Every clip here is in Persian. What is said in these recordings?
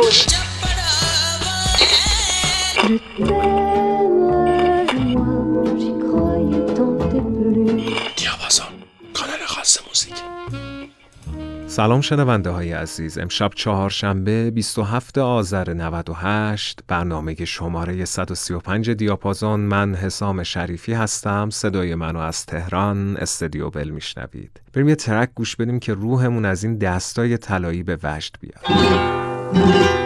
کانال سلام شنونده های عزیز. امشب چهارشنبه 27 آذر 98 برنامه شماره 135 دیاپازون من حسام شریفی هستم. صدای منو از تهران استدیو بل میشنوید. بریم یه ترک گوش بدیم که روحمون از این دستای طلایی به وجد بیاد. خیلی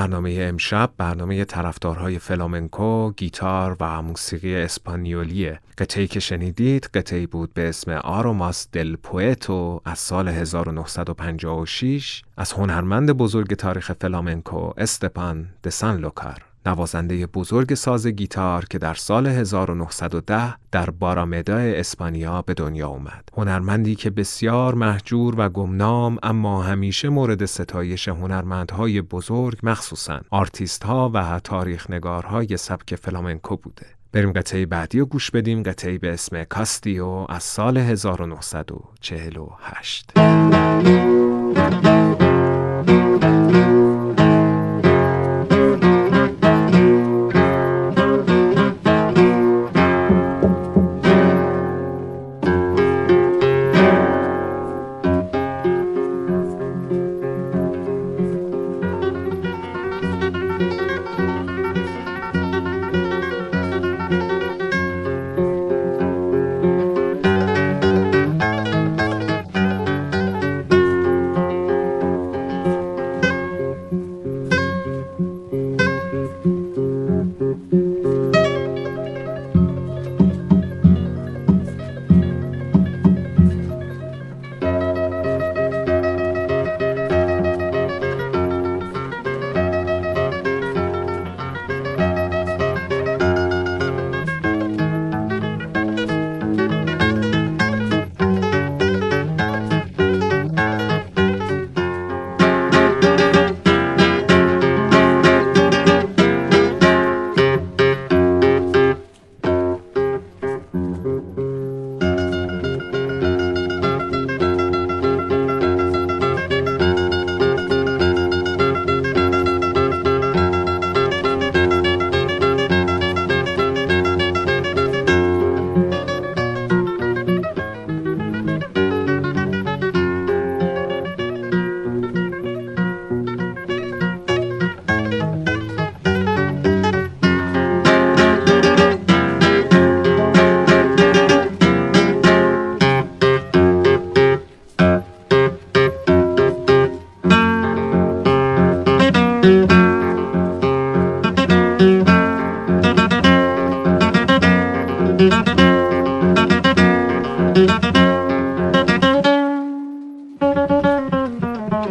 برنامه امشب برنامه طرفدارهای فلامنکو، گیتار و موسیقی اسپانیولیه. قطعی که شنیدید قطعی بود به اسم Aromas del Puerto از سال 1956 از هنرمند بزرگ تاریخ فلامنکو استبان د سان لوکار نوازنده بزرگ ساز گیتار که در سال 1910 در بارامدا اسپانیا به دنیا اومد. هنرمندی که بسیار مهجور و گمنام اما همیشه مورد ستایش هنرمندهای بزرگ مخصوصاً آرتیست ها و تاریخ نگارهای سبک فلامنکو بوده. بریم قطعه بعدی رو گوش بدیم قطعه به اسم کاستیو از سال 1948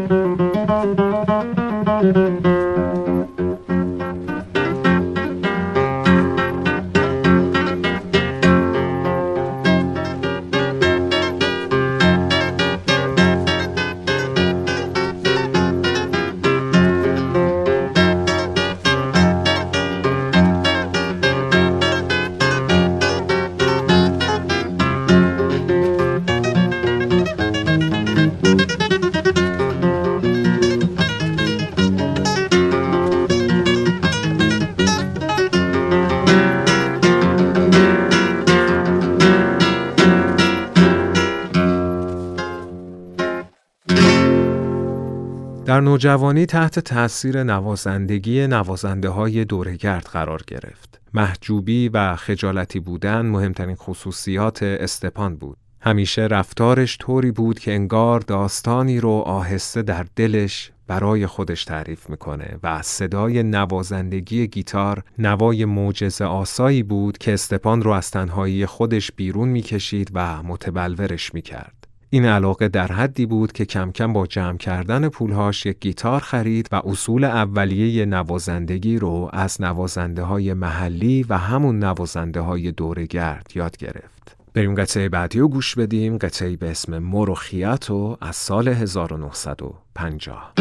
Thank you. در نوجوانی تحت تأثیر نوازندگی نوازنده های دورگرد قرار گرفت. محجوبی و خجالتی بودن مهمترین خصوصیات استپان بود. همیشه رفتارش طوری بود که انگار داستانی رو آهسته در دلش برای خودش تعریف می‌کنه و صدای نوازندگی گیتار نوای معجزه آسایی بود که استپان رو از تنهایی خودش بیرون می‌کشید و متبلورش می‌کرد. این علاقه در حدی بود که کم کم با جمع کردن پولهاش یک گیتار خرید و اصول اولیه نوازندگی رو از نوازنده های محلی و همون نوازنده های دورگرد یاد گرفت. بریم قطعه بعدی رو گوش بدیم قطعه به اسم موروخیاتو از سال 1950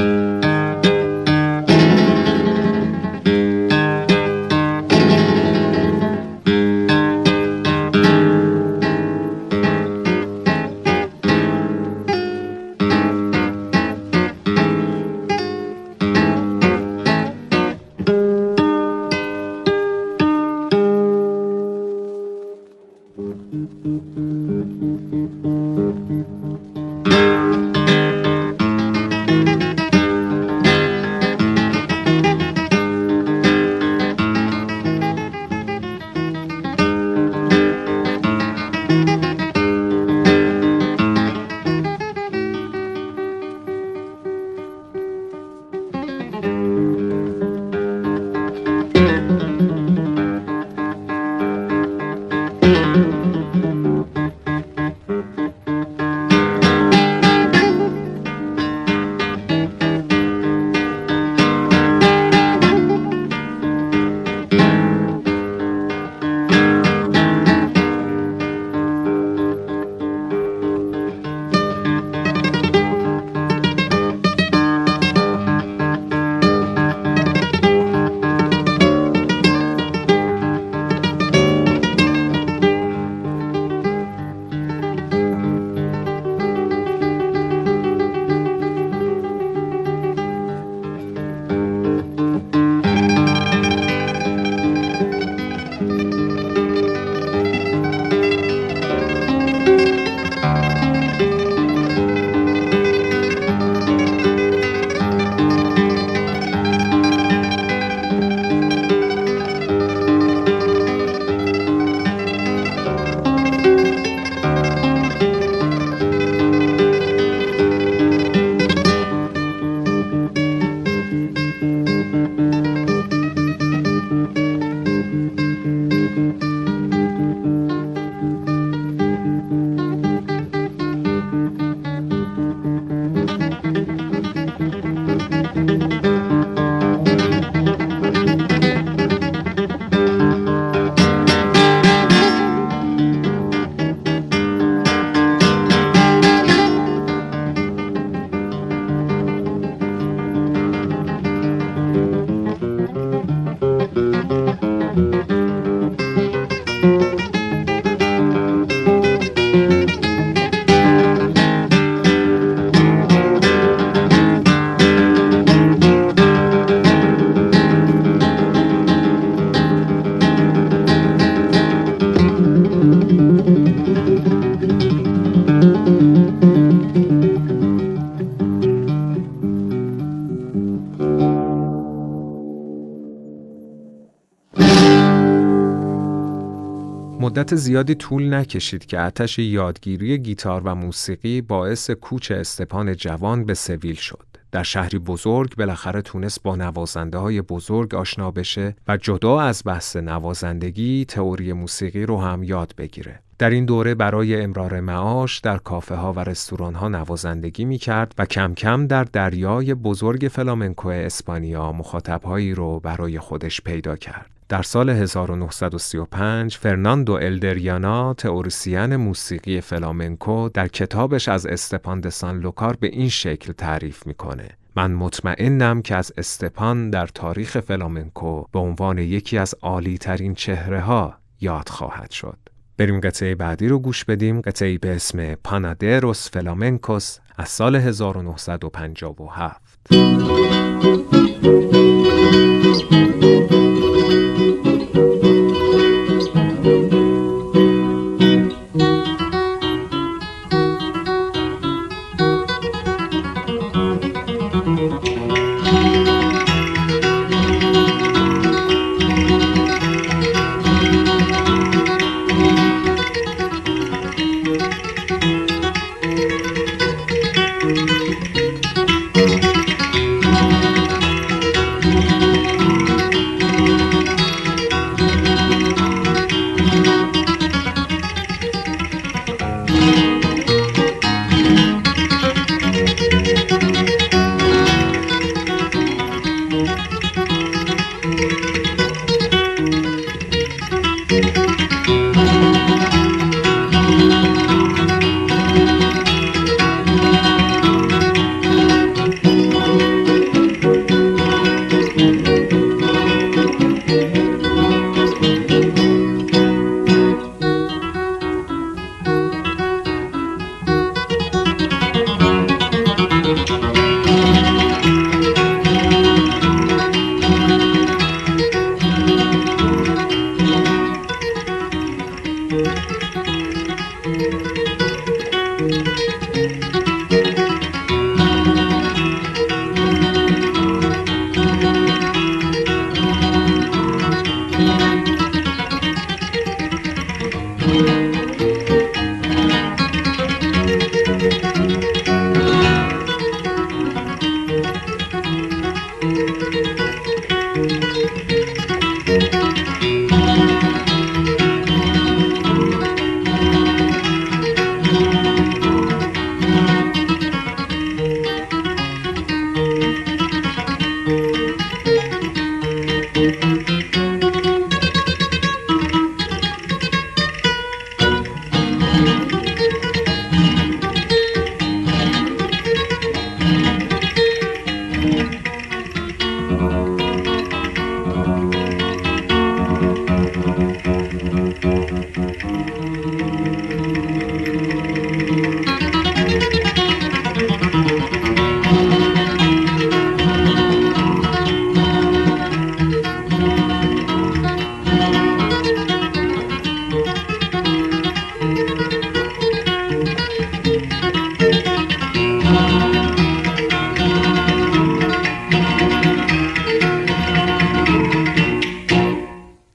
مدت زیادی طول نکشید که آتش یادگیری گیتار و موسیقی باعث کوچ استپان جوان به سویل شد. در شهری بزرگ بالاخره تونست با نوازنده های بزرگ آشنا بشه و جدا از بحث نوازندگی تئوری موسیقی رو هم یاد بگیره. در این دوره برای امرار معاش در کافه ها و رستوران ها نوازندگی می کرد و کم کم در دریای بزرگ فلامنکو اسپانیا مخاطبهایی رو برای خودش پیدا کرد. در سال 1935 فرناندو الدریانا تئوریسین موسیقی فلامنکو در کتابش از استپان دسان لوکار به این شکل تعریف می‌کنه. من مطمئنم که از استپان در تاریخ فلامنکو به عنوان یکی از عالی ترین چهره ها یاد خواهد شد. بریم قطعه بعدی رو گوش بدیم. قطعه به اسم پانادروس فلامنکوس از سال 1957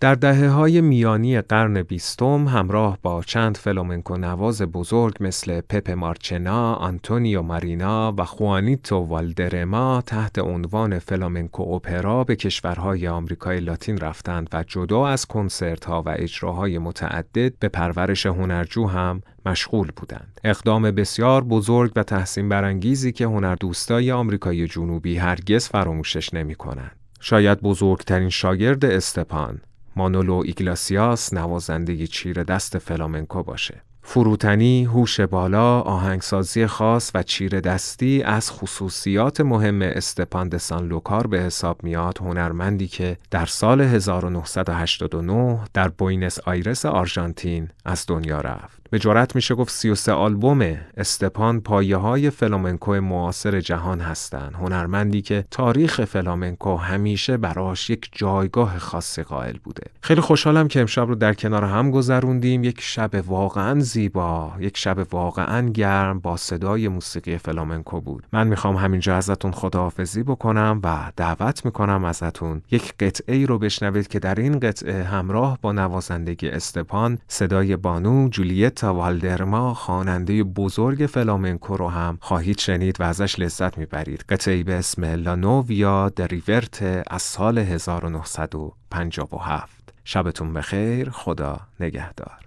در دهه های میانی قرن بیستم همراه با چند فلامنکو نواز بزرگ مثل په په مارچنا، آنتونیو مایرنا و خوانیتو والدراما تحت عنوان فلامنکو اپرا به کشورهای آمریکای لاتین رفتند و جدا از کنسرت ها و اجراهای متعدد به پرورش هنرجو هم مشغول بودند. اقدام بسیار بزرگ و تحسین برانگیزی که هنردوستای آمریکای جنوبی هرگز فراموشش نمی کنند. شاید بزرگترین شاگرد استبان مانولو ایگلسیاس نوازنده چیر دست فلامنکو باشه. فروتنی، هوش بالا، آهنگسازی خاص و چیر دستی از خصوصیات مهم استبان سان لوکار به حساب میاد هنرمندی که در سال 1989 در بوینس آیرس آرژانتین از دنیا رفت. به جرات میشه گفت 33 آلبوم استبان پایه های فلامنکو معاصر جهان هستند. هنرمندی که تاریخ فلامنکو همیشه براش یک جایگاه خاصی قائل بوده. خیلی خوشحالم که امشب رو در کنار هم گذروندیم. یک شب واقعا زیبا، یک شب واقعا گرم با صدای موسیقی فلامنکو بود. من می‌خوام همینجا ازتون خداحافظی بکنم و دعوت می‌کنم ازتون یک قطعه ای رو بشنوید که در این قطعه همراه با نوازندگی استپان صدای بانو جولیت والدرما خواننده بزرگ فلامنکو رو هم خواهید شنید و ازش لذت می‌برید. قطعی به اسم لانوویا دریورت از سال 1957 شبتون بخیر خدا نگهدار.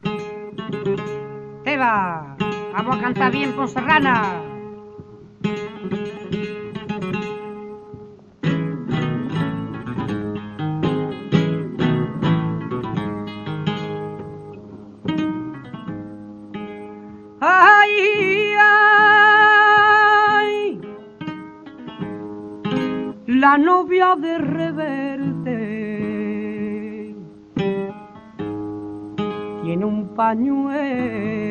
Teba, vamos a cantar bien con Serrana. De Reverte tiene un pañuelo.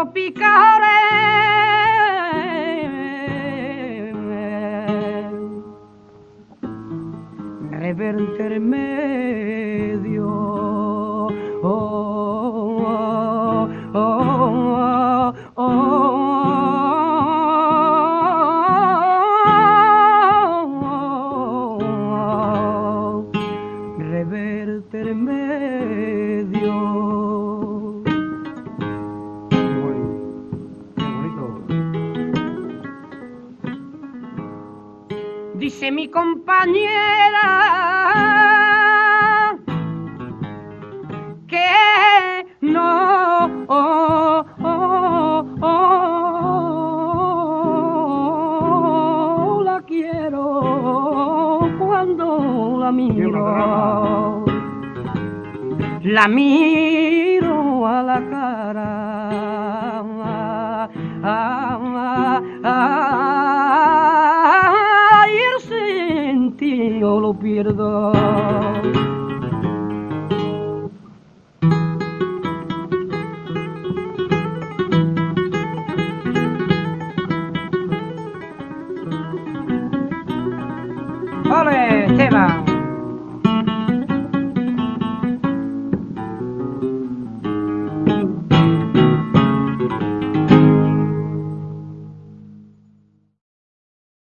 tropicale. Reverterme. Mi compañera que no oh, oh, oh, la quiero cuando la miro. La miro a la cara. Ah, ah, ah, pierdas.